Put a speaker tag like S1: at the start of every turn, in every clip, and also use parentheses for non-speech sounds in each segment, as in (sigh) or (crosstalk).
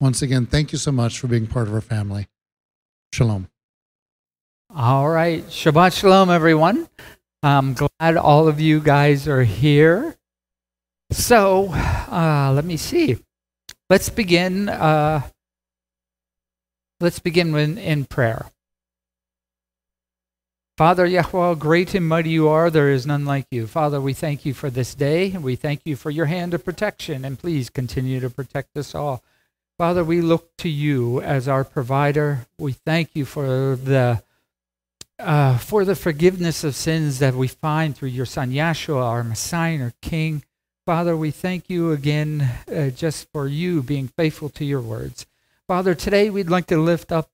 S1: Once again, thank you so much for being part of our family. Shalom.
S2: All right. Shabbat Shalom, everyone. I'm glad all of you guys are here. So, uh, let me see. Let's begin. Uh, let's begin in, in prayer. Father Yahweh, great and mighty you are. There is none like you. Father, we thank you for this day. and We thank you for your hand of protection, and please continue to protect us all. Father, we look to you as our provider. We thank you for the uh, for the forgiveness of sins that we find through your Son Yeshua, our Messiah, our King. Father, we thank you again uh, just for you being faithful to your words. Father, today we'd like to lift up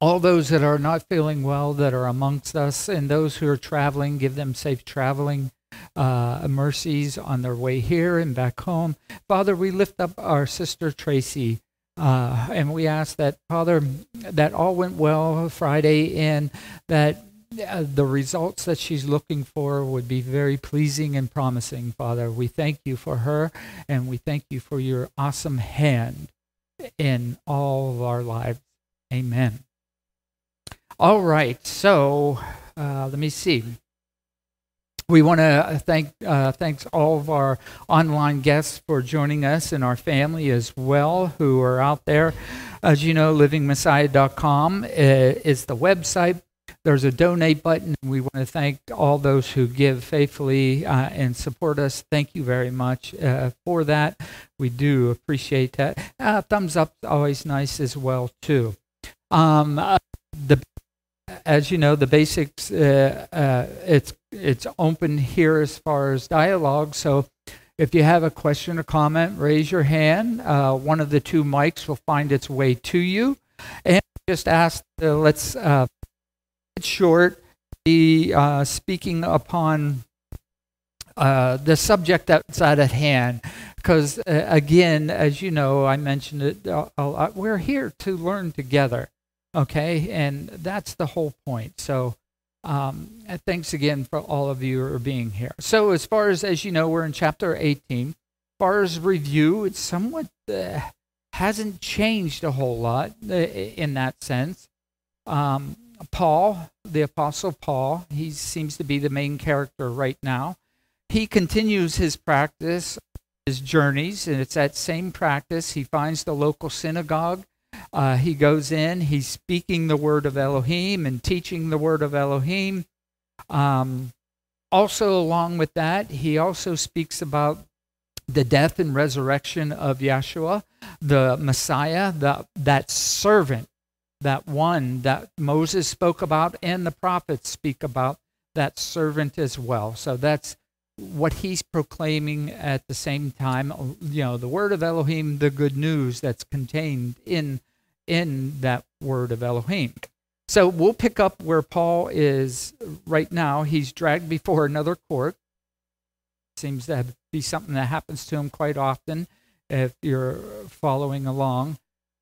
S2: all those that are not feeling well that are amongst us and those who are traveling, give them safe traveling. Uh, mercies on their way here and back home. Father, we lift up our sister Tracy uh, and we ask that, Father, that all went well Friday and that uh, the results that she's looking for would be very pleasing and promising, Father. We thank you for her and we thank you for your awesome hand in all of our lives. Amen. All right, so uh, let me see. We want to thank uh, thanks all of our online guests for joining us and our family as well who are out there. As you know, livingmessiah.com uh, is the website. There's a donate button. We want to thank all those who give faithfully uh, and support us. Thank you very much uh, for that. We do appreciate that. Uh, thumbs up always nice as well too. Um, uh, the as you know, the basics, uh, uh, it's, it's open here as far as dialogue. So if you have a question or comment, raise your hand. Uh, one of the two mics will find its way to you. And just ask, uh, let's uh, short, be uh, speaking upon the subject that's at hand. Because again, as you know, I mentioned it, we're here to learn together. Okay, and that's the whole point. So, um, thanks again for all of you for being here. So, as far as as you know, we're in chapter 18. As far as review, it's somewhat uh, hasn't changed a whole lot uh, in that sense. Um, Paul, the apostle Paul, he seems to be the main character right now. He continues his practice, his journeys, and it's that same practice. He finds the local synagogue uh, he goes in, he's speaking the word of Elohim and teaching the word of Elohim. Um, also, along with that, he also speaks about the death and resurrection of Yeshua, the Messiah, the, that servant, that one that Moses spoke about and the prophets speak about, that servant as well. So that's what he's proclaiming at the same time. You know, the word of Elohim, the good news that's contained in in that word of Elohim. So we'll pick up where Paul is right now. He's dragged before another court. Seems to be something that happens to him quite often if you're following along.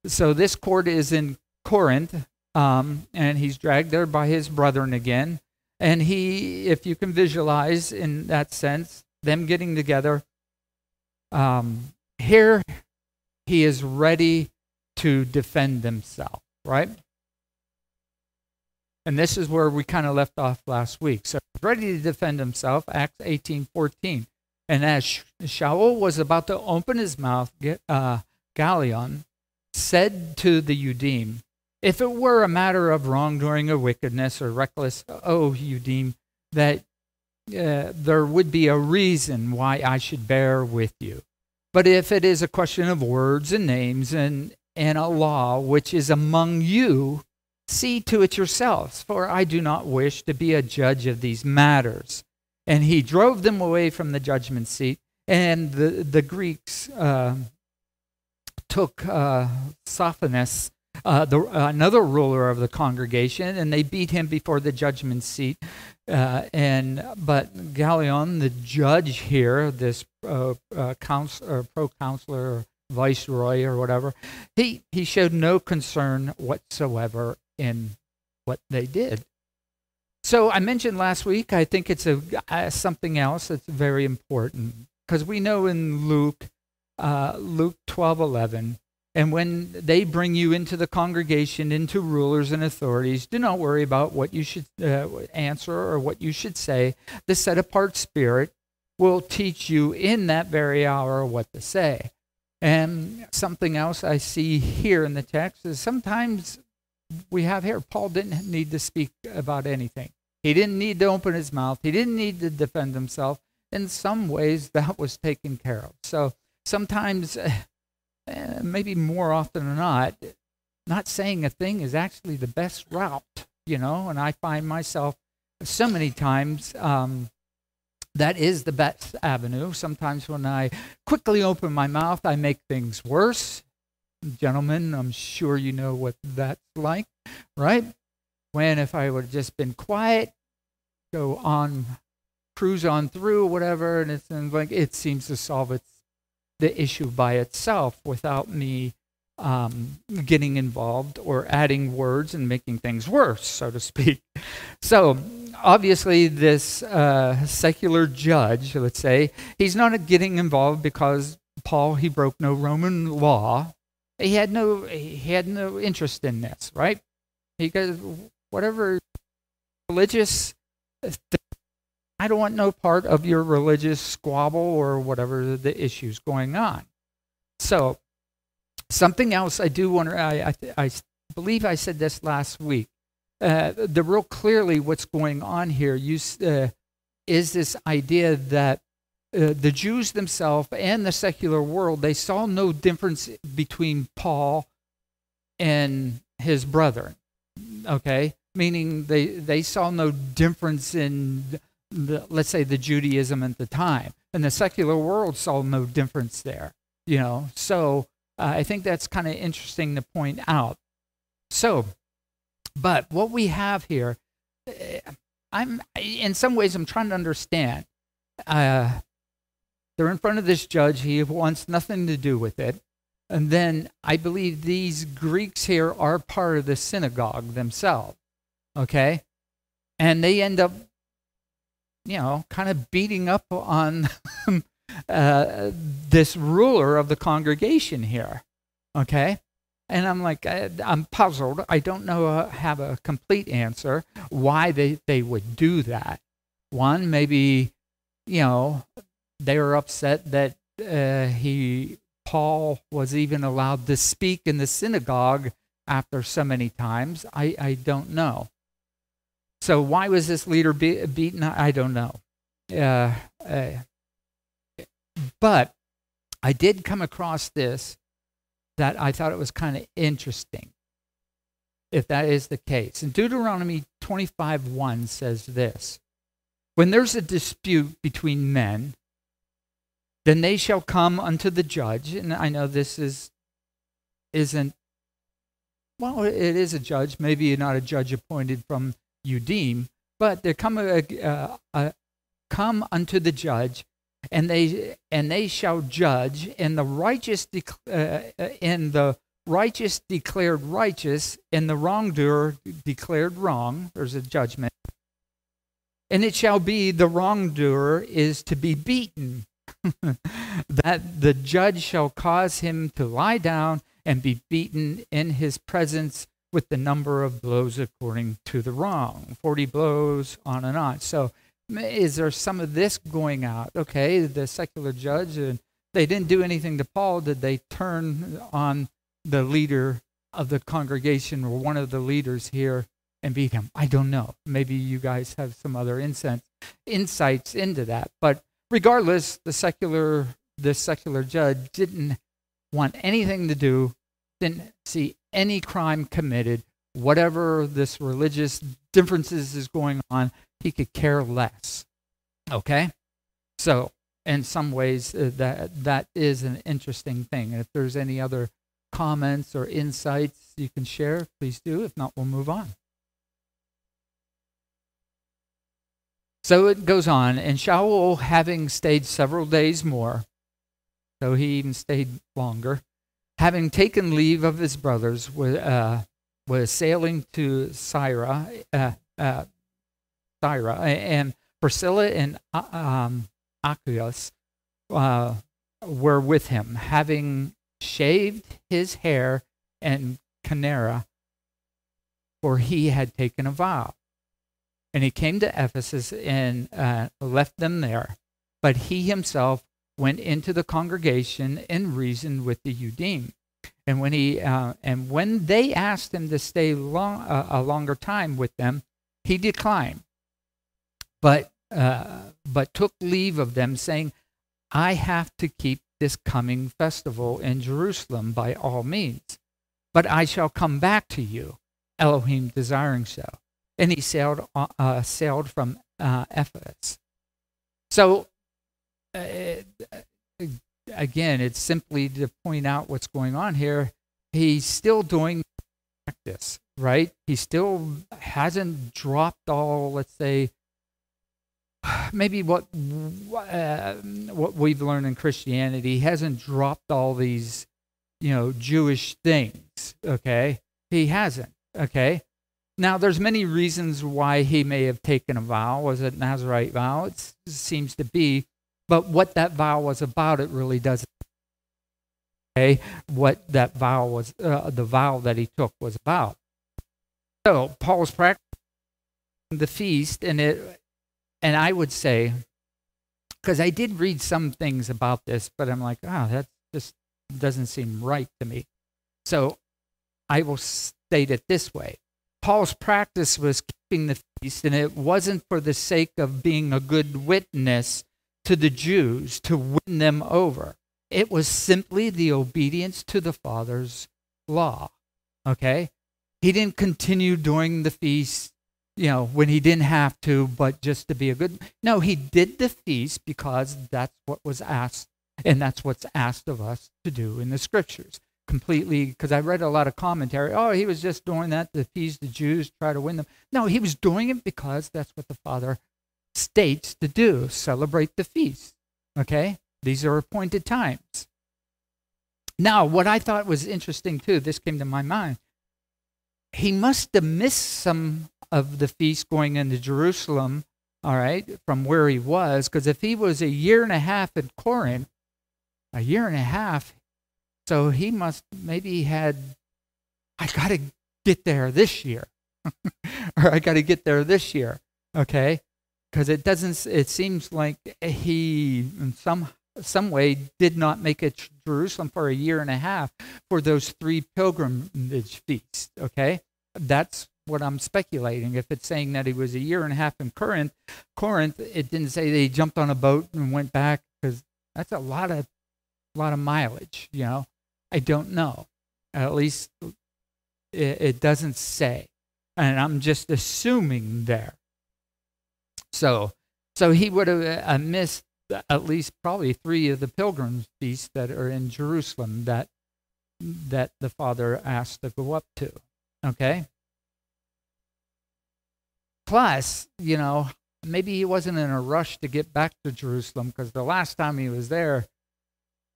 S2: So this court is in Corinth, um, and he's dragged there by his brethren again. And he, if you can visualize in that sense, them getting together, um, here he is ready to defend themselves, right? And this is where we kind of left off last week. So ready to defend himself, Acts 18 14. And as Shaul was about to open his mouth, uh, Gallio said to the Yudim, If it were a matter of wrongdoing or wickedness or reckless, oh, Yudim, that uh, there would be a reason why I should bear with you. But if it is a question of words and names and and a law which is among you, see to it yourselves, for I do not wish to be a judge of these matters. And he drove them away from the judgment seat. And the, the Greeks uh, took uh, uh, the, another ruler of the congregation, and they beat him before the judgment seat. Uh, and but Gallio, the judge here, this counsel, or pro-counselor, or viceroy, or whatever, he he showed no concern whatsoever in what they did. So I mentioned last week. I think it's a uh, something else that's very important because we know in Luke, uh, Luke twelve eleven, and when they bring you into the congregation, into rulers and authorities, do not worry about what you should uh, answer or what you should say. The set apart spirit will teach you in that very hour what to say. And something else I see here in the text is sometimes we have here. Paul didn't need to speak about anything. He didn't need to open his mouth. He didn't need to defend himself. In some ways, (laughs) that was taken care of. So sometimes, uh, (laughs) maybe more often than not, not saying a thing is actually the best route, you know. And I find myself so many times um, that is the best avenue. Sometimes when I quickly open my mouth, I make things worse gentlemen, I'm sure you know what that's like, right? When if I would have just been quiet, go on, cruise on through, whatever, and it's like it seems to solve its the issue by itself without me um, getting involved or adding words and making things worse, so to speak. (laughs) So obviously, this uh, secular judge, let's say, he's not getting involved because Paul he broke no Roman law, he had no he had no interest in this, right? He Because whatever religious I don't want no part of your religious squabble or whatever the issues going on. So, something else I do want to, I, I, I believe I said this last week. Uh, the real clearly what's going on here you, uh, is this idea that uh, the Jews themselves and the secular world, they saw no difference between Paul and his brother. Okay? Meaning they, they saw no difference in, the, let's say, the Judaism at the time. And the secular world saw no difference there. You know? So uh, I think that's kind of interesting to point out. So, but what we have here, uh, I'm in some ways I'm trying to understand. Uh, they're in front of this judge. He wants nothing to do with it. And then I believe these Greeks here are part of the synagogue themselves. Okay? And they end up, you know, kind of beating up on (laughs) uh, this ruler of the congregation here. Okay? And I'm like, I, am puzzled. I don't know, uh, have a complete answer why they, they would do that. One, maybe, you know, they were upset that uh, he Paul was even allowed to speak in the synagogue after so many times. I, I don't know. So why was this leader be- beaten? I don't know. Uh, uh, but I did come across this that I thought it was kind of interesting. If that is the case, and Deuteronomy 25 1 says this When there's a dispute between men, then they shall come unto the judge. And I know this is isn't well, it is a judge, maybe not a judge appointed from Udim, but they come uh, uh, come unto the judge, and they and they shall judge, and the righteous uh, uh, the righteous declared righteous, and the wrongdoer declared wrong. There's a judgment, and it shall be the wrongdoer is to be beaten (laughs) that the judge shall cause him to lie down and be beaten in his presence with the number of blows according to the wrong. 40 blows on and on so is there some of this going out? Okay the secular judge and they didn't do anything to paul. Did they turn on the leader of the congregation or one of the leaders here and beat him? I don't know. Maybe you guys have some other insights insights into that. But regardless, the secular the secular judge didn't want anything to do, didn't see any crime committed, whatever this religious differences is going on, he could care less. Okay? So, in some ways, uh, that that is an interesting thing. And if there's any other comments or insights you can share, please do. If not, we'll move on. So it goes on, and Shaul, having stayed several days more, so he even stayed longer, having taken leave of his brothers, was, uh, was sailing to Syria, uh, uh, Syria, and Priscilla and uh, um, uh, were with him, having shaved his hair and canera, for he had taken a vow. And he came to Ephesus and uh, left them there. But he himself went into the congregation and reasoned with the Yudim. And when he uh, and when they asked him to stay long, uh, a longer time with them, he declined. But uh, but took leave of them, saying, "I have to keep this coming festival in Jerusalem by all means, but I shall come back to you, Elohim desiring so." and he sailed uh, uh, sailed from uh, Ephesus. So uh, again, it's simply to point out what's going on here. He's still doing practice, right? He still hasn't dropped all, let's say, maybe what uh, what we've learned in Christianity. Hasn't dropped all these, you know, Jewish things. Okay, he hasn't. Okay, now, there's many reasons why he may have taken a vow. Was it Nazarite vow? It seems to be. But what that vow was about, it really doesn't. Okay, what that vow was, uh, the vow that he took was about. So Paul's practicing the feast, and it, and I would say, because I did read some things about this, but I'm like, oh, that just doesn't seem right to me. So I will state it this way Paul's practice was keeping the feast, and it wasn't for the sake of being a good witness to the Jews to win them over. It was simply the obedience to the Father's law. Okay? He didn't continue during the feast, you know, when he didn't have to, but just to be a good. No, he did the feast because that's what was asked, and that's what's asked of us to do in the scriptures completely because I read a lot of commentary. Oh, he was just doing that to appease the Jews, try to win them. No, he was doing it because that's what the Father states to do celebrate the feast. Okay? These are appointed times. Now, what I thought was interesting too, this came to my mind. He must have missed some of the feast going into Jerusalem, all right, from where he was, because if he was a year and a half in Corinth, a year and a half, so he must maybe had I got to get there this year. (laughs) or I got to get there this year. Okay? Because it doesn't it seems like he in some some way did not make it to Jerusalem for a year and a half for those three pilgrimage feasts, okay? That's what I'm speculating. If it's saying that he was a year and a half in Corinth, Corinth, it didn't say they jumped on a boat and went back because that's a lot of a lot of mileage, you know. I don't know. At least it, it doesn't say. And I'm just assuming there. So, so he would have uh, missed at least probably three of the pilgrims feasts that are in Jerusalem that that the father asked to go up to. Okay? Plus, you know, maybe he wasn't in a rush to get back to Jerusalem because the last time he was there,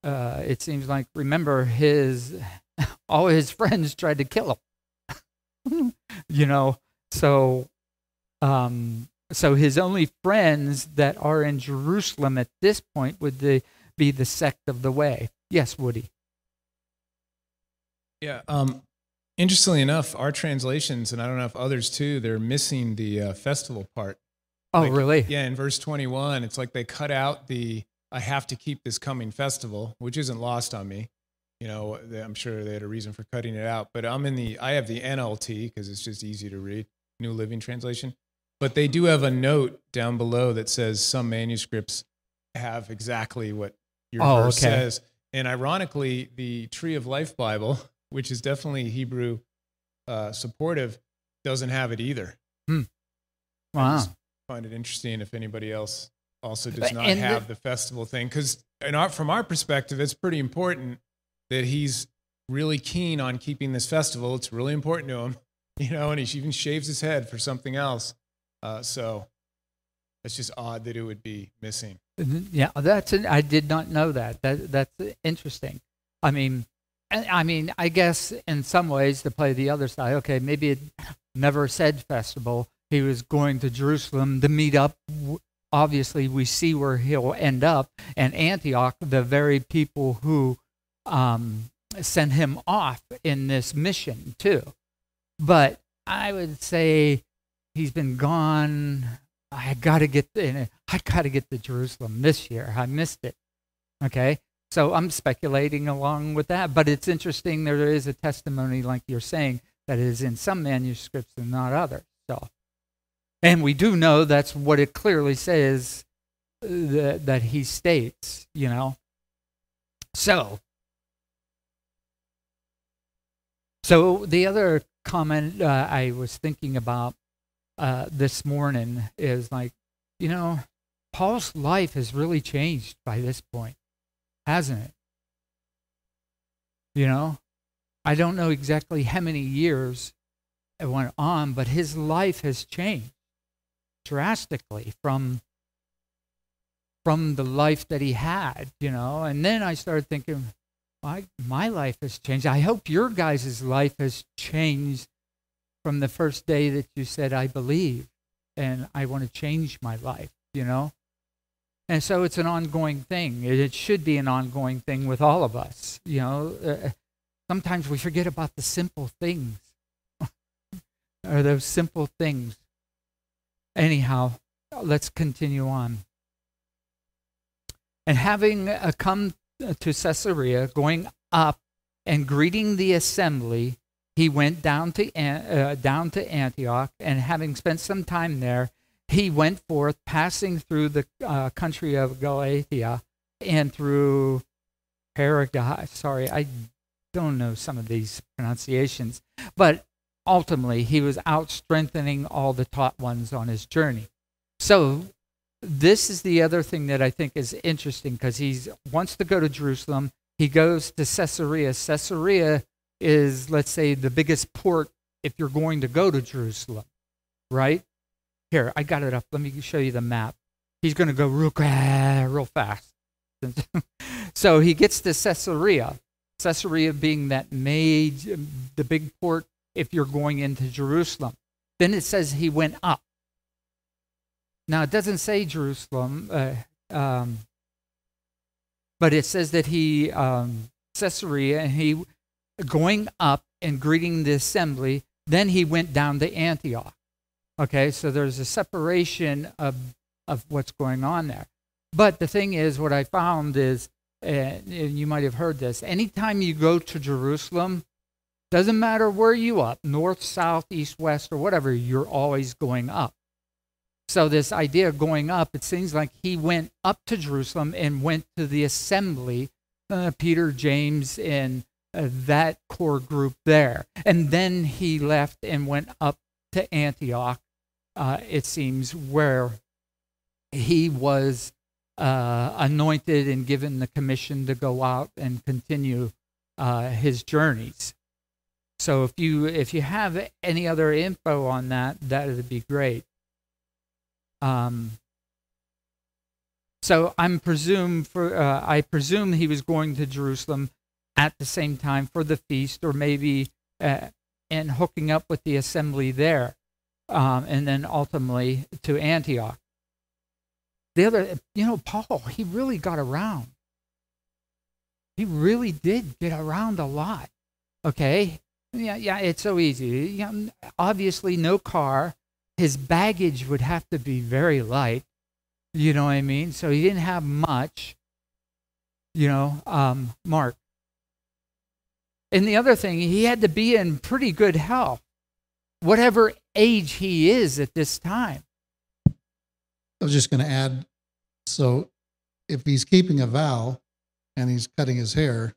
S2: uh, it seems like remember his (laughs) all his friends tried to kill him. (laughs) you know, so um, so his only friends that are in Jerusalem at this point would the, be the sect of the way. Yes, Woody.
S3: Yeah. Um, interestingly enough, our translations, and I don't know if others too, they're missing the uh, festival part.
S2: Oh, like, really?
S3: Yeah. In verse 21, it's like they cut out the I have to keep this coming festival, which isn't lost on me. You know, I'm sure they had a reason for cutting it out, but I'm in the, I have the NLT because it's just easy to read, New Living Translation. But they do have a note down below that says some manuscripts have exactly what your oh, verse okay. says. And ironically, the Tree of Life Bible, which is definitely Hebrew uh, supportive, doesn't have it either.
S2: Hmm. Wow. I
S3: find it interesting if anybody else also does not have the, the, festival thing because from our perspective it's pretty important that he's really keen on keeping this festival. It's really important to him, (laughs) you know, and he even shaves his head for something else. Uh, so it's just odd that it would be missing.
S2: Yeah, that's an, I did not know that. That that's interesting. I mean, I mean, I guess in some ways to play the other side. Okay, maybe it never said festival. He was going to Jerusalem to meet up. Obviously, we see where he'll end up, and Antioch, the very people who um, sent him off in this mission too. But I would say he's been gone I got to get I got to get to Jerusalem this year. I missed it. Okay, so I'm speculating along with that, but it's interesting. There is a testimony, like you're saying, that is in some manuscripts and not others. So, and we do know that's what it clearly says uh, that that he states. You know, so. So the other comment uh, I was thinking about uh, this morning is like, you know, Paul's life has really changed by this point, hasn't it? You know, I don't know exactly how many years it went on, but his life has changed drastically from from the life that he had, you know. And then I started thinking, my my life has changed. I hope your guys' life has changed from the first day that you said, I believe and I want to change my life, you know? And so it's an ongoing thing. It should be an ongoing thing with all of us, you know? Uh, sometimes we forget about the simple things, (laughs) or those simple things. Anyhow, let's continue on. And having uh, come to Caesarea, going up and greeting the assembly, he went down to, uh, down to Antioch, and having spent some time there, he went forth, passing through the uh, country of Galatia and through Paraguay. Sorry, I don't know some of these pronunciations, but ultimately he was out strengthening all the taught ones on his journey. So this is the other thing that I think is interesting because he wants to go to Jerusalem. He goes to Caesarea. Caesarea is, let's say, the biggest port if you're going to go to Jerusalem, right? Here, I got it up. Let me show you the map. He's going to go real, real fast. (laughs) so he gets to Caesarea, Caesarea being that made the big port if you're going into Jerusalem. Then it says he went up. Now it doesn't say Jerusalem, uh, um, but it says that he um, Caesarea and he going up and greeting the assembly. Then he went down to Antioch. Okay, so there's a separation of, of what's going on there. But the thing is, what I found is, uh, and you might have heard this, anytime you go to Jerusalem, doesn't matter where you up, north, south, east, west, or whatever, you're always going up. So this idea of going up, it seems like he went up to Jerusalem and went to the assembly, uh, Peter, James, and uh, that core group there. And then he left and went up to Antioch, uh, it seems, where he was uh, anointed and given the commission to go out and continue uh, his journeys. So if you if you have any other info on that, that would be great. Um, so I'm presume for uh, I presume he was going to Jerusalem at the same time for the feast, or maybe uh, and hooking up with the assembly there, um, and then ultimately to Antioch. The other, you know, Paul, he really got around. He really did get around a lot. Okay, yeah, yeah, it's so easy. Obviously, no car. His baggage would have to be very light. You know what I mean? So he didn't have much. You know, um, Mark. And the other thing, he had to be in pretty good health, whatever age he is at this time.
S1: I was just going to add so if he's keeping a vow and he's cutting his hair,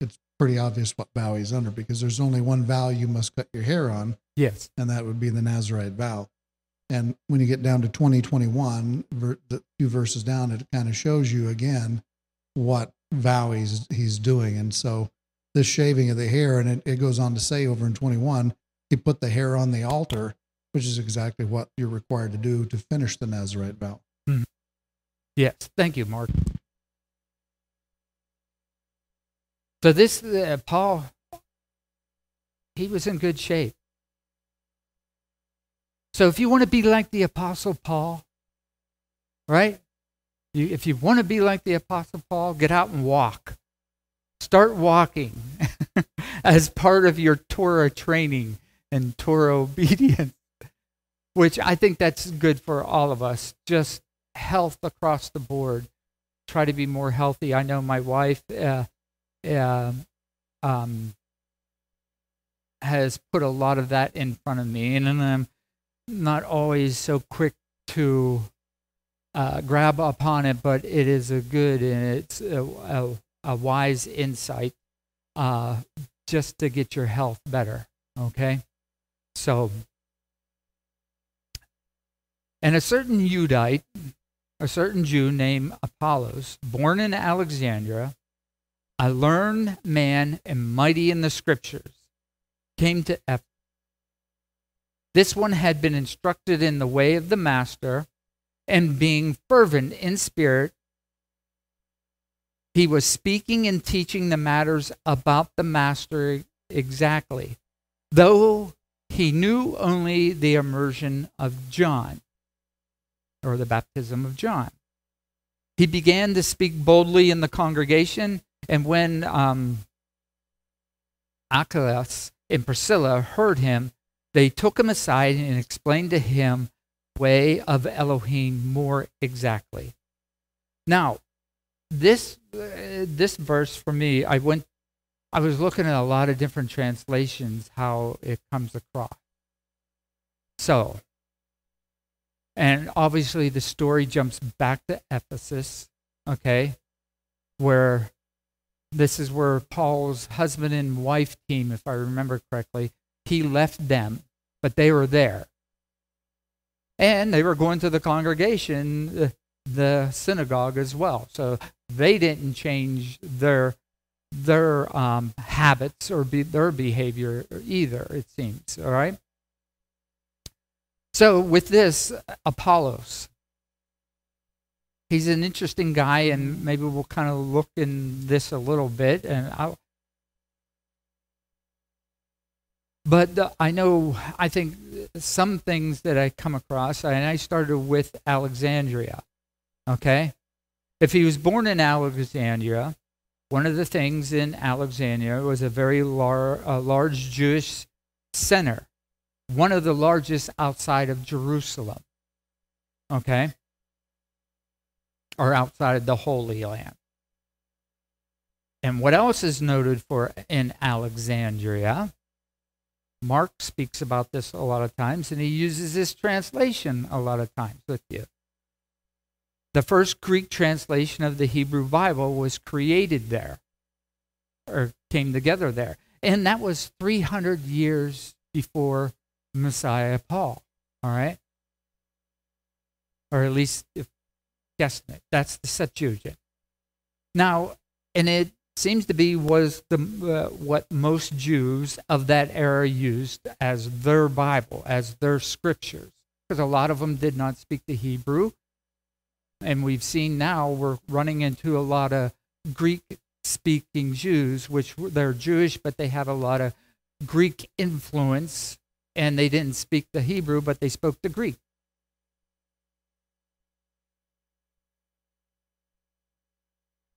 S1: it's pretty obvious what vow he's under because there's only one vow you must cut your hair on.
S2: Yes.
S1: And that would be the Nazarite vow. And when you get down to 2021, the few verses down, it kind of shows you again what vow he's, he's doing. And so this shaving of the hair. And it, it goes on to say over in 21, he put the hair on the altar, which is exactly what you're required to do to finish the Nazarite vow.
S2: Yes, thank you, Mark. So this uh, Paul, he was in good shape. So if you want to be like the Apostle Paul, right? You, if you want to be like the Apostle Paul, get out and walk. Start walking (laughs) as part of your Torah training and Torah (laughs) obedience, which I think that's good for all of us. Just health across the board. Try to be more healthy. I know my wife uh, uh, um, has put a lot of that in front of me, and I'm not always so quick to uh, grab upon it, but it is a good and it's a, a, a wise insight uh, just to get your health better. Okay? So, and a certain Udite, a certain Jew named Apollos, born in Alexandria, a learned man and mighty in the scriptures, came to Ephesus. This one had been instructed in the way of the master, and being fervent in spirit, he was speaking and teaching the matters about the master exactly, though he knew only the immersion of John, or the baptism of John. He began to speak boldly in the congregation, and when um, Aquila and Priscilla heard him, they took him aside and explained to him way of Elohim more exactly. Now, this uh, this verse for me, I went I was looking at a lot of different translations how it comes across. So, and obviously the story jumps back to Ephesus, okay? Where this is where Paul's husband and wife team, if I remember correctly, he left them, but they were there. And they were going to the congregation, the synagogue as well. So they didn't change their their um, habits or be, their behavior either, it seems. All right? So with this, Apollos, he's an interesting guy, and maybe we'll kind of look in this a little bit. And I'll, but I know, I think some things that I come across, and I started with Alexandria. Okay? If he was born in Alexandria, one of the things in Alexandria was a very lar- large Jewish center, one of the largest outside of Jerusalem. Okay? Or outside of the Holy Land. And what else is noted for in Alexandria? Mark speaks about this a lot of times, and he uses this translation a lot of times with you. The first Greek translation of the Hebrew Bible was created there, or came together there. And that was 300 years before Messiah Paul, all right? Or at least, if guessing it, that's the Septuagint. Now, and it seems to be was the uh, what most Jews of that era used as their Bible, as their scriptures, because a lot of them did not speak the Hebrew and we've seen now we're running into a lot of Greek speaking Jews, which they're Jewish, but they have a lot of Greek influence, and they didn't speak the Hebrew, but they spoke the Greek.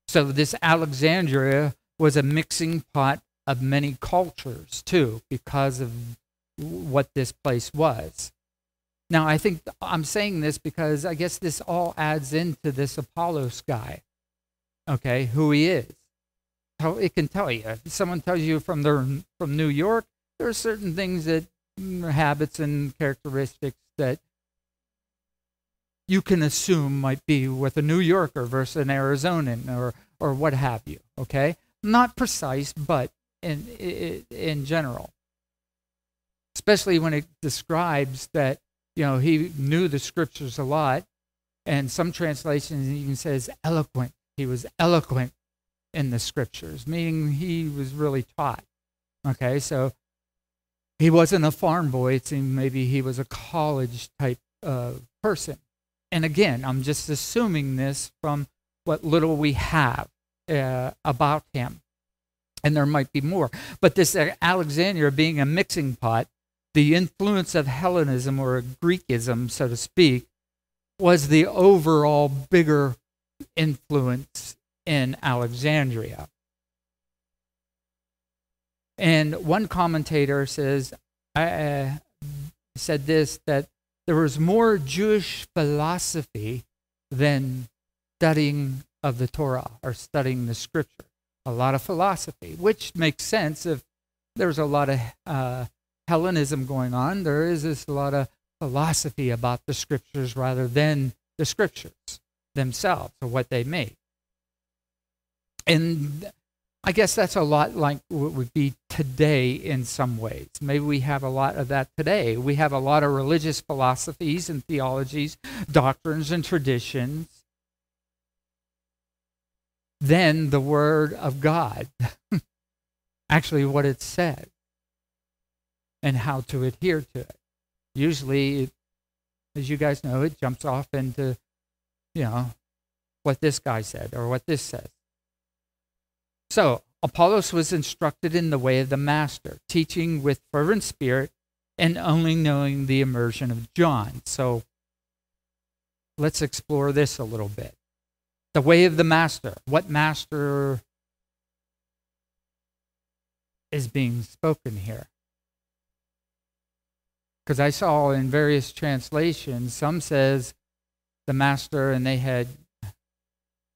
S2: So this Alexandria was a mixing pot of many cultures too, because of what this place was. Now, I think I'm saying this because I guess this all adds into this Apollos guy, okay, who he is. How it can tell you. If someone tells you from their from New York, there are certain things that mm, habits and characteristics that you can assume might be with a New Yorker versus an Arizonan or or what have you. Okay, not precise, but in, in general, especially when it describes that you know, he knew the scriptures a lot. And some translations even says eloquent. He was eloquent in the scriptures, meaning he was really taught. Okay, so he wasn't a farm boy. It seemed maybe he was a college type uh, person. And again, I'm just assuming this from what little we have uh, about him. And there might be more. But this Alexandria being a mixing pot, the influence of Hellenism or Greekism, so to speak, was the overall bigger influence in Alexandria. And one commentator says, uh, said this that there was more Jewish philosophy than studying of the Torah or studying the scripture. A lot of philosophy, which makes sense if there's a lot of uh, Hellenism going on. There is this, a lot of philosophy about the scriptures rather than the scriptures themselves or what they make. And I guess that's a lot like what would be today in some ways. Maybe we have a lot of that today. We have a lot of religious philosophies and theologies, doctrines and traditions. Then the Word of God, (laughs) actually, what it said and how to adhere to it. Usually, as you guys know, it jumps off into, you know, what this guy said or what this says. So, Apollos was instructed in the way of the Master, teaching with fervent spirit and only knowing the immersion of John. So, let's explore this a little bit. The way of the Master. What Master is being spoken here? Because I saw in various translations, some says the Master and they had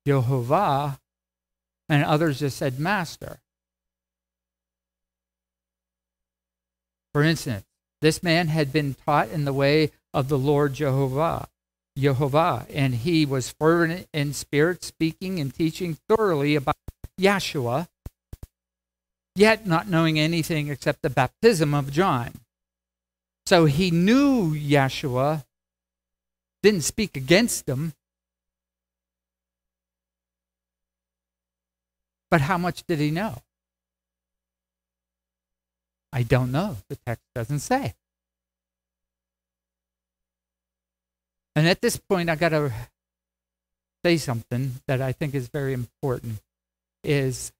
S2: Jehovah and others just said master. For instance, this man had been taught in the way of the Lord Jehovah, Jehovah, and he was fervent in spirit, speaking and teaching thoroughly about Yeshua, yet not knowing anything except the baptism of John. So he knew Yeshua, didn't speak against him, But how much did he know? I don't know. The text doesn't say. And at this point, I got to say something that I think is very important is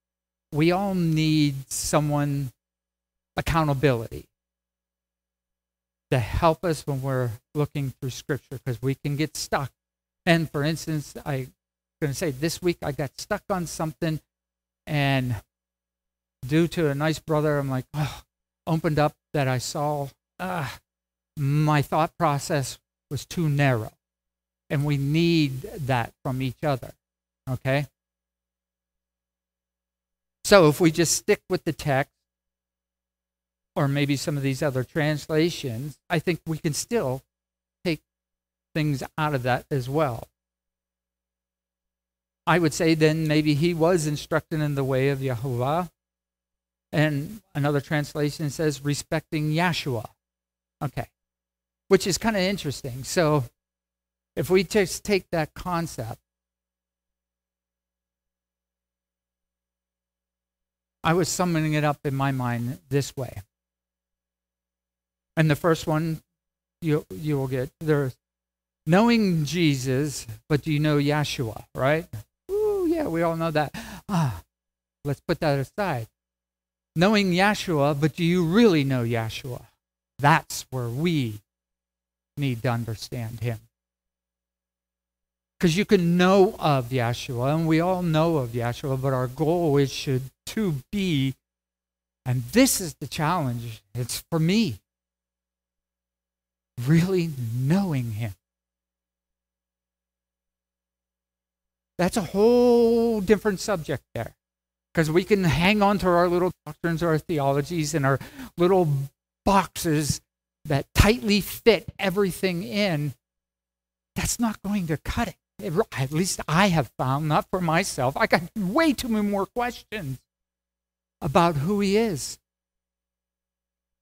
S2: we all need someone accountability to help us when we're looking through scripture because we can get stuck. And for instance, I'm going to say this week I got stuck on something and due to a nice brother, I'm like, oh, opened up that I saw uh, my thought process was too narrow. And we need that from each other. Okay? So if we just stick with the text, or maybe some of these other translations, I think we can still take things out of that as well. I would say then maybe he was instructed in the way of Yahuwah. And another translation says respecting Yeshua. Okay. Which is kind of interesting. So if we just take that concept, I was summing it up in my mind this way. And the first one you you will get there's knowing Jesus, but do you know Yeshua, right? Ooh, yeah, we all know that. Ah, let's put that aside. Knowing Yeshua, but do you really know Yeshua? That's where we need to understand him. Because you can know of Yeshua, and we all know of Yeshua, but our goal is should to be, and this is the challenge, it's for me, really knowing him. That's a whole different subject there. Because we can hang on to our little doctrines, our theologies, and our little boxes that tightly fit everything in. That's not going to cut it. it. At least I have found, not for myself. I got way too many more questions about who he is.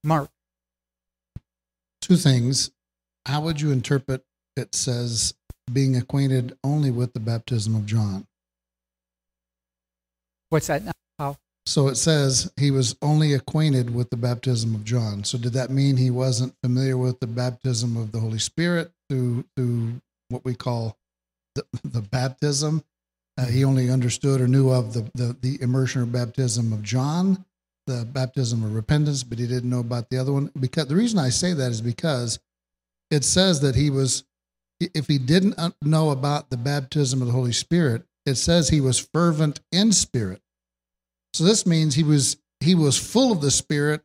S2: Mark.
S1: Two things. How would you interpret it says being acquainted only with the baptism of John.
S2: What's that now? How?
S1: So it says he was only acquainted with the baptism of John. So did that mean he wasn't familiar with the baptism of the Holy Spirit through through what we call the, the baptism? Uh, he only understood or knew of the, the the immersion or baptism of John, the baptism of repentance, but he didn't know about the other one. Because the reason I say that is because it says that he was, if he didn't know about the baptism of the Holy Spirit, it says he was fervent in spirit. So this means he was he was full of the Spirit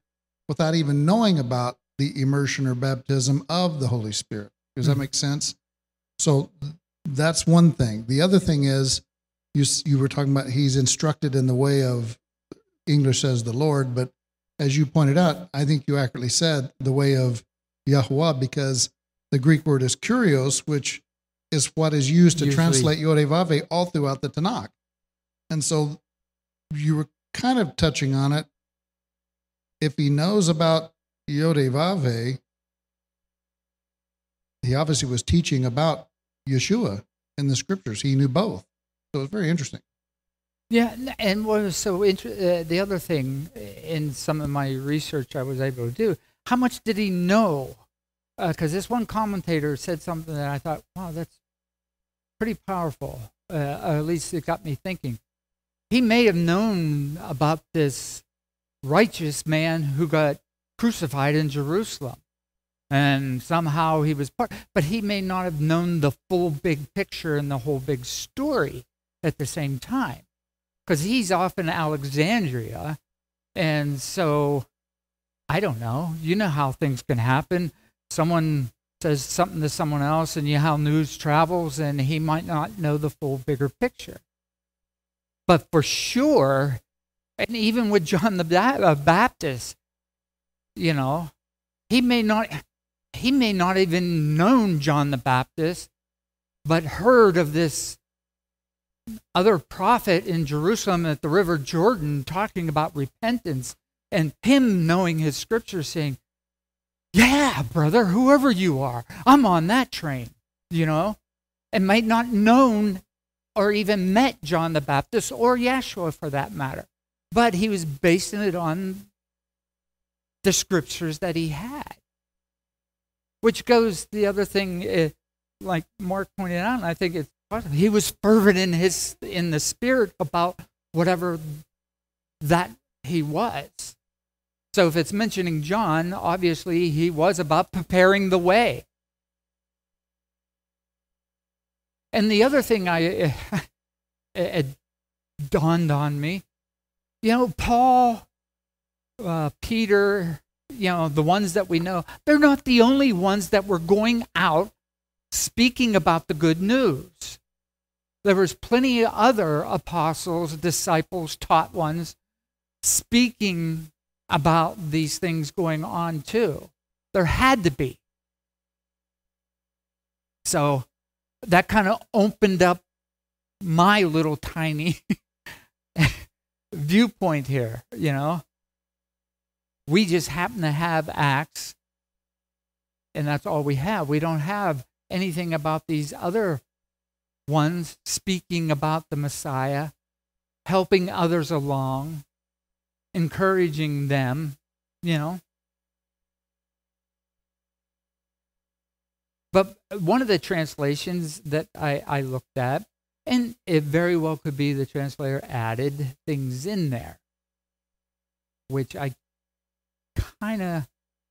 S1: without even knowing about the immersion or baptism of the Holy Spirit. Does that
S2: Mhm.
S1: make sense? So that's one thing. The other thing is you you were talking about he's instructed in the way of English says the Lord, but as you pointed out, I think you accurately said the way of Yahuwah because the Greek word is kurios, which is what is used to
S2: Usually-
S1: translate Yodevave all throughout the Tanakh. And so you were kind of touching on it. If he knows about Yodevave, he obviously was teaching about Yeshua in the scriptures. He knew both. So it's very interesting.
S2: Yeah, and what was so inter- uh, the other thing uh, in some of my research I was able to do, how much did he know? Because this one commentator said something that I thought, wow, that's pretty powerful. Uh, at least it got me thinking. He may have known about this righteous man who got crucified in Jerusalem. And somehow he was part, but he may not have known the full big picture and the whole big story at the same time because he's off in Alexandria. And so I don't know. You know how things can happen. Someone says something to someone else, and you know how news travels, and he might not know the full bigger picture. But for sure, and even with John the Baptist, you know, he may not he may not even known John the Baptist, but heard of this other prophet in Jerusalem at the river Jordan talking about repentance and him knowing his scripture saying, Yeah, brother, whoever you are, I'm on that train, you know, and might not known or even met John the Baptist or Yeshua for that matter. But he was basing it on the scriptures that he had. Which goes the other thing, uh, like Mark pointed out, and I think it's he was fervent in his in the spirit about whatever that he was. So if it's mentioning John, obviously he was about preparing the way. And the other thing I it, (laughs) it dawned on me, you know, Paul, uh, Peter, you know, the ones that we know, they're not the only ones that were going out speaking about the good news. There was plenty of other apostles, disciples, taught ones speaking about these things going on too. There had to be. So that kind of opened up my little tiny (laughs) viewpoint here, you know. We just happen to have Acts, and that's all we have. We don't have anything about these other ones speaking about the Messiah, helping others along, encouraging them, you know. But one of the translations that I, I looked at, and it very well could be the translator added things in there, which I kind of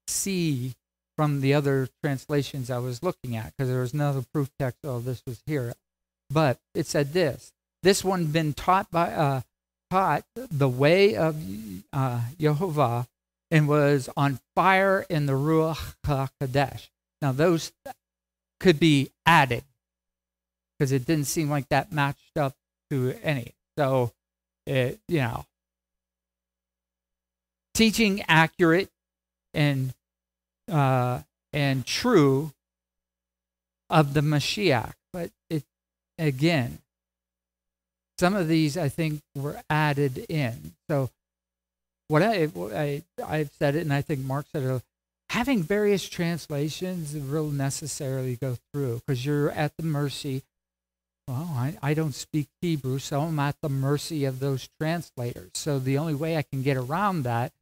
S2: see from the other translations I was looking at, because there was another proof text, oh, this was here. But it said this this one been taught by uh, taught the way of uh, Jehovah and was on fire in the Ruach HaKodesh. Now, those could be added because it didn't seem like that matched up to any. So, it, you know, teaching accurate and uh, and true of the Mashiach. Again, some of these I think were added in. So what I, I I've said it, and I think Mark said it. Having various translations will necessarily go through because you're at the mercy Well, I, I don't speak Hebrew, so I'm at the mercy of those translators. So the only way I can get around that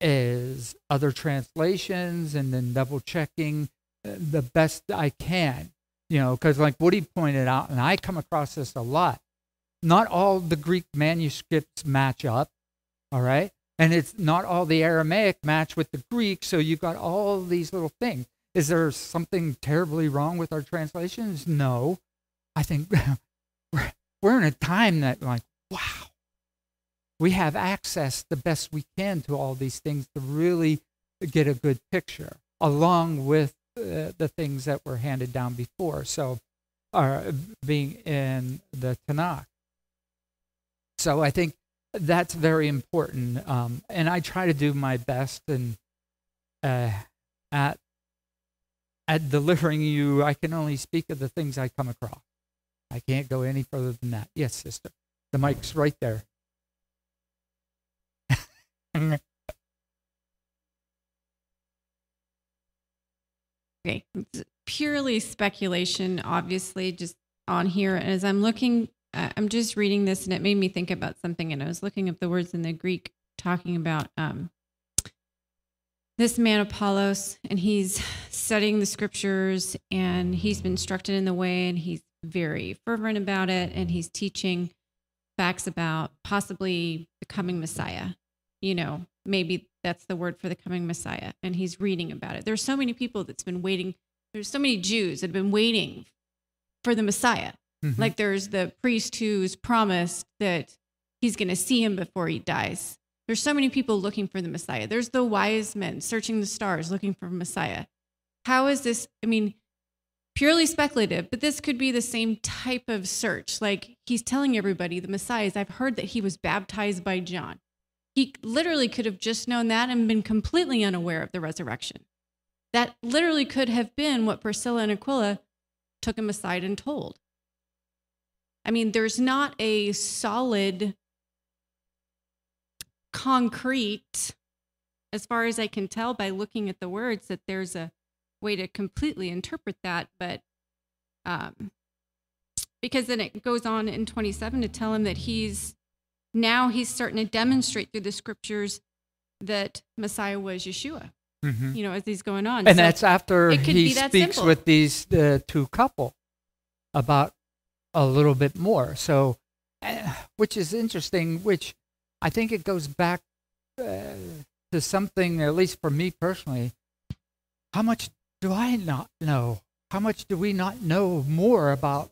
S2: is other translations and then double checking uh, the best I can. You know, because like Woody pointed out, and I come across this a lot, not all the Greek manuscripts match up, all right? And it's not all the Aramaic match with the Greek, so you've got all these little things. Is there something terribly wrong with our translations? No. I think (laughs) we're, in a time that, like, wow, we have access the best we can to all these things to really get a good picture, along with uh, the things that were handed down before. So, are being in the Tanakh. So I think that's very important, um, and I try to do my best and uh, at at delivering you. I can only speak of the things I come across. I can't go any further than that. Yes, sister. The mic's right there. (laughs)
S4: Okay, it's purely speculation, obviously, just on here. As I'm looking, uh, I'm just reading this, and it made me think about something. And I was looking up the words in the Greek, talking about um, this man Apollos, and he's studying the scriptures, and he's been instructed in the way, and he's very fervent about it, and he's teaching facts about possibly becoming Messiah. You know, maybe that's the word for the coming Messiah. And he's reading about it. There's so many people that's been waiting. There's so many Jews that have been waiting for the Messiah. Mm-hmm. Like there's the priest who's promised that he's going to see him before he dies. There's so many people looking for the Messiah. There's the wise men searching the stars looking for Messiah. How is this? I mean, purely speculative, but this could be the same type of search. Like he's telling everybody the Messiah is, I've heard that he was baptized by John. He literally could have just known that and been completely unaware of the resurrection. That literally could have been what Priscilla and Aquila took him aside and told. I mean, there's not a solid, concrete, as far as I can tell by looking at the words, that there's a way to completely interpret that. But um, because then it goes on in 27 to tell him that he's now he's starting to demonstrate through the scriptures that Messiah was Yeshua. Mm-hmm. You know, as he's going on,
S2: and so that's after he that speaks simple. with these uh, two couple about a little bit more. So, uh, which is interesting. Which I think it goes back uh, to something, at least for me personally. How much do I not know? How much do we not know more about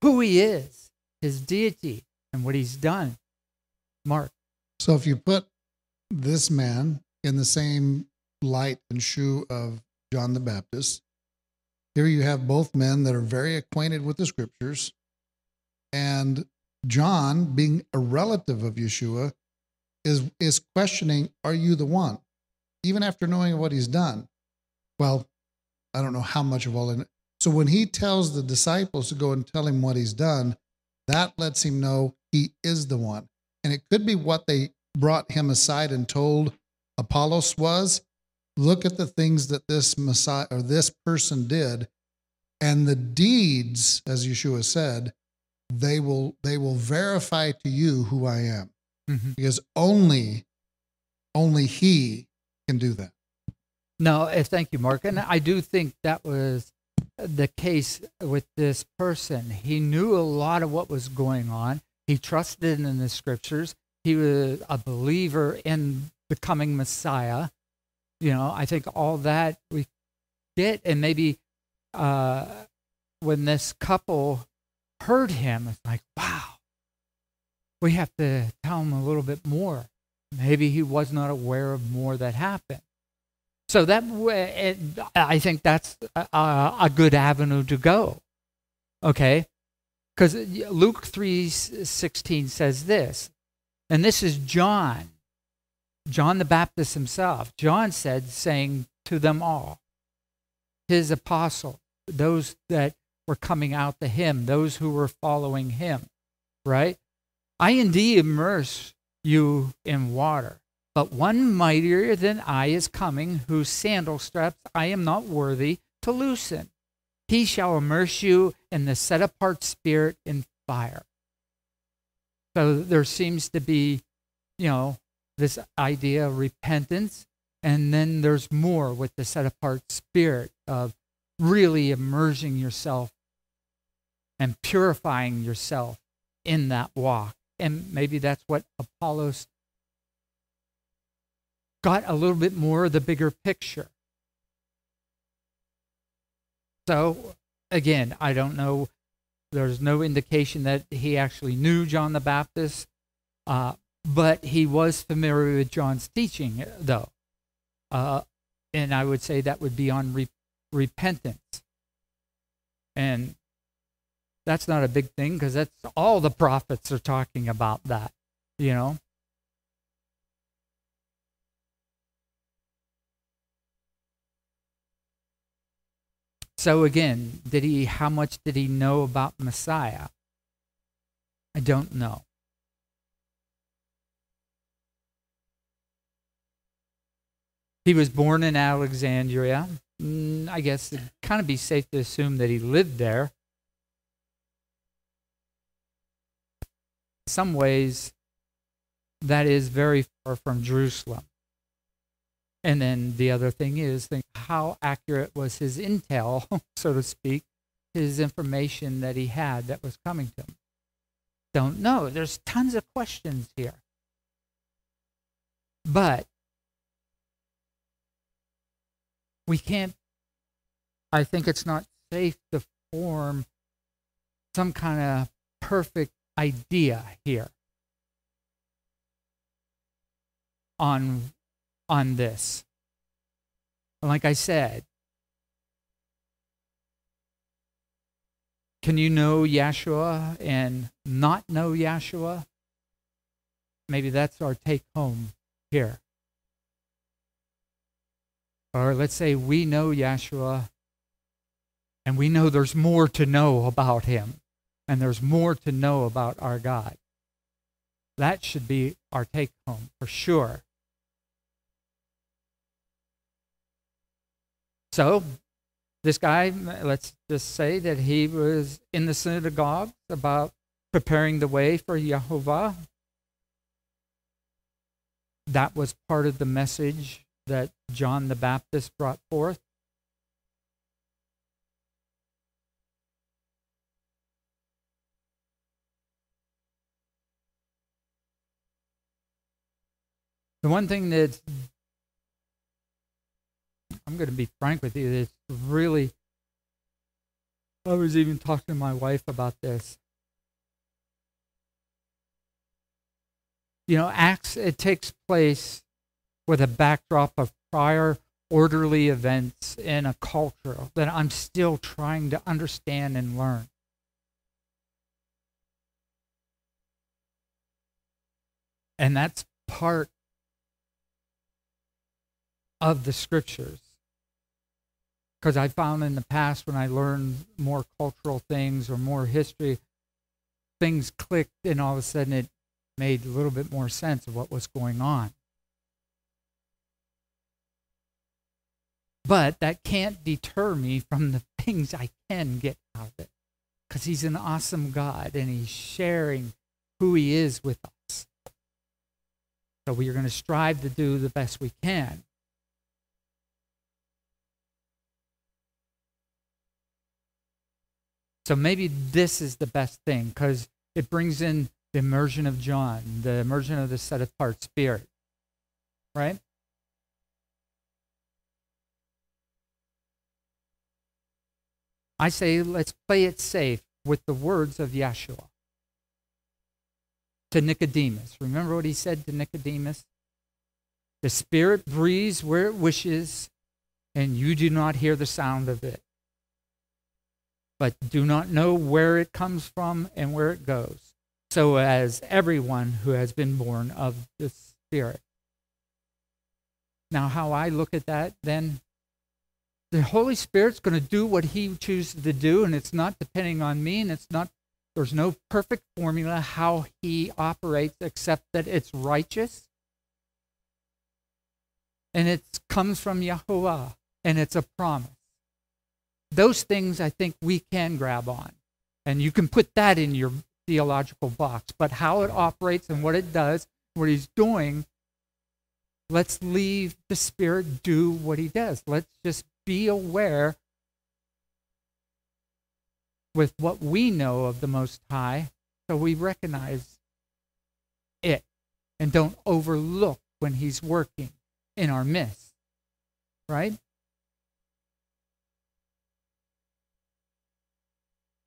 S2: who he is, his deity, and what he's done? Mark.
S1: So if you put this man in the same light and shoe of John the Baptist, here you have both men that are very acquainted with the scriptures. And John, being a relative of Yeshua, is, is questioning, Are you the one? Even after knowing what he's done. Well, I don't know how much of all in it. So when he tells the disciples to go and tell him what he's done, that lets him know he is the one. And it could be what they brought him aside and told Apollos was look at the things that this Messiah or this person did, and the deeds, as Yeshua said, they will they will verify to you who I am. Mm-hmm. Because only only he can do that.
S2: No, eh, thank you, Mark. And I do think that was the case with this person. He knew a lot of what was going on. He trusted in the scriptures. He was a believer in the coming Messiah. You know, I think all that we get, and maybe uh, when this couple heard him, it's like, wow, we have to tell him a little bit more. Maybe he was not aware of more that happened. So that I think that's a, a good avenue to go. Okay, because uh, Luke 3:16 says this. And this is John. John the Baptist himself. John said saying to them all, his apostles, those that were coming out to him, those who were following him, right? I indeed immerse you in water, but one mightier than I is coming, whose sandal straps I am not worthy to loosen. He shall immerse you in the set apart spirit in fire. So there seems to be, you know, this idea of repentance. And then there's more with the set apart spirit of really immersing yourself and purifying yourself in that walk. And maybe that's what Apollos got a little bit more of the bigger picture. So, again, I don't know. There's no indication that he actually knew John the Baptist, uh, but he was familiar with John's teaching, though. Uh, and I would say that would be on re- repentance. And that's not a big thing because that's all the prophets are talking about that, you know. So again, did he how much did he know about Messiah? I don't know. He was born in Alexandria. Mm, I guess it'd kind of be safe to assume that he lived there. In some ways, that is very far from Jerusalem. And then the other thing is, think how accurate was his intel, (laughs) so to speak, his information that he had that was coming to him. Don't know. There's tons of questions here. But we can't, I think it's not safe to form some kind of perfect idea here on on this. Like I said, can you know Yeshua and not know Yeshua? Maybe that's our take home here. Or let's say we know Yeshua and we know there's more to know about him and there's more to know about our God. That should be our take home for sure. So, this guy, let's just say that he was in the synagogue about preparing the way for Jehovah. That was part of the message that John the Baptist brought forth. The one thing that I'm going to be frank with you. It's really, I was even talking to my wife about this. You know, Acts, it takes place with a backdrop of prior orderly events in a culture that I'm still trying to understand and learn. And that's part of the scriptures because I found in the past when I learned more cultural things or more history, things clicked and all of a sudden it made a little bit more sense of what was going on. But that can't deter me from the (laughs) things I can get out of it because he's an awesome God and he's sharing who he is with us. So we are going to strive to do the best we can. So maybe this is the best thing because it brings in the immersion of John, the immersion of the set apart spirit. Right? I say let's play it safe with the words of Yeshua to Nicodemus. Remember what he said to Nicodemus? The Spirit breathes where it wishes, and you do not hear the sound of it but do not know where it comes from and where it goes, so as everyone who has been born of the Spirit. Now, how I look at that, then, the Holy Spirit's going to do what He chooses to do, and it's not depending on me, and it's not, there's no perfect formula how He operates except that it's righteous and it comes from Yahweh, and it's a promise. Those things I think we can grab on. And you can put that in your theological box. But how it operates and what it does, what he's doing, let's leave the Spirit do what he does. Let's just be aware with what we know of the Most High so we recognize it and don't overlook when he's working in our midst. Right?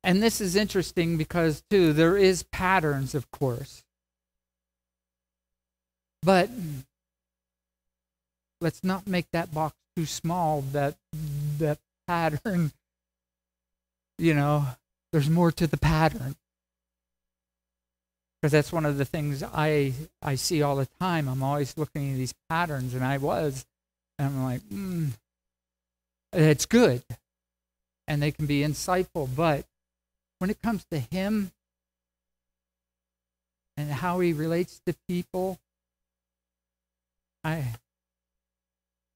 S2: And this is interesting because, too, there is patterns, of course. But let's not make that box too small that that pattern. You know there's more to the pattern. Because that's one of the things i i see all the time. I'm always looking at these patterns and i was and i'm like mm, it's good. And they can be insightful but when it comes to him and how he relates to people i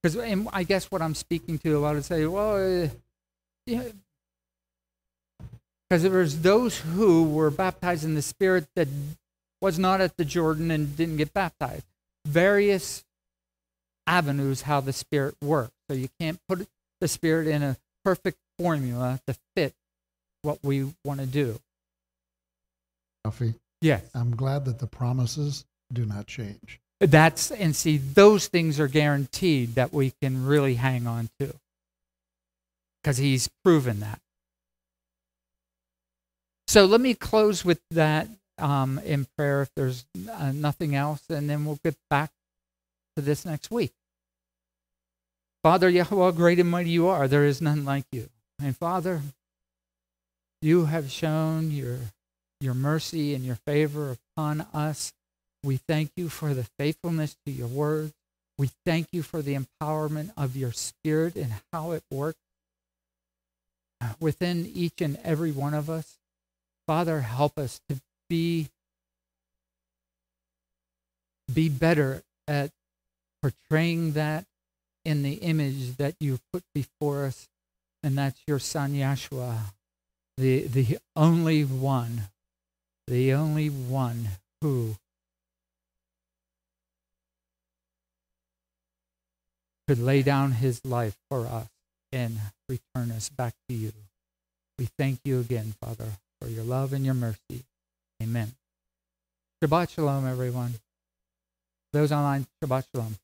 S2: because I guess what I'm speaking to a lot of say, well, uh, yeah, because there was those who were baptized in the Spirit that was not at the Jordan and didn't get baptized. Various avenues how the Spirit works. So you can't put the Spirit in a perfect formula to fit what we want to do.
S1: Alfie,
S2: Yes.
S1: I'm glad that the promises do not change.
S2: That's and see those things are guaranteed that we can really hang on to. Because he's proven that. So let me close with that um, in prayer if there's uh, nothing else, and then we'll get back to this next week. Father Yahweh, great and mighty you are. There is none like you. And Father, you have shown your, your mercy and your favor upon us we thank you for the faithfulness to your word. We thank you for the empowerment of your spirit and how it works uh, within each and every one of us. Father, help us to be be better at portraying that in the image that you put before us, and that's your son Yeshua, the the only one, the only one who could lay down his life for us and return us back to you. We thank you again, Father, for your love and your mercy. Amen. Shabbat Shalom, everyone. Those online, Shabbat Shalom.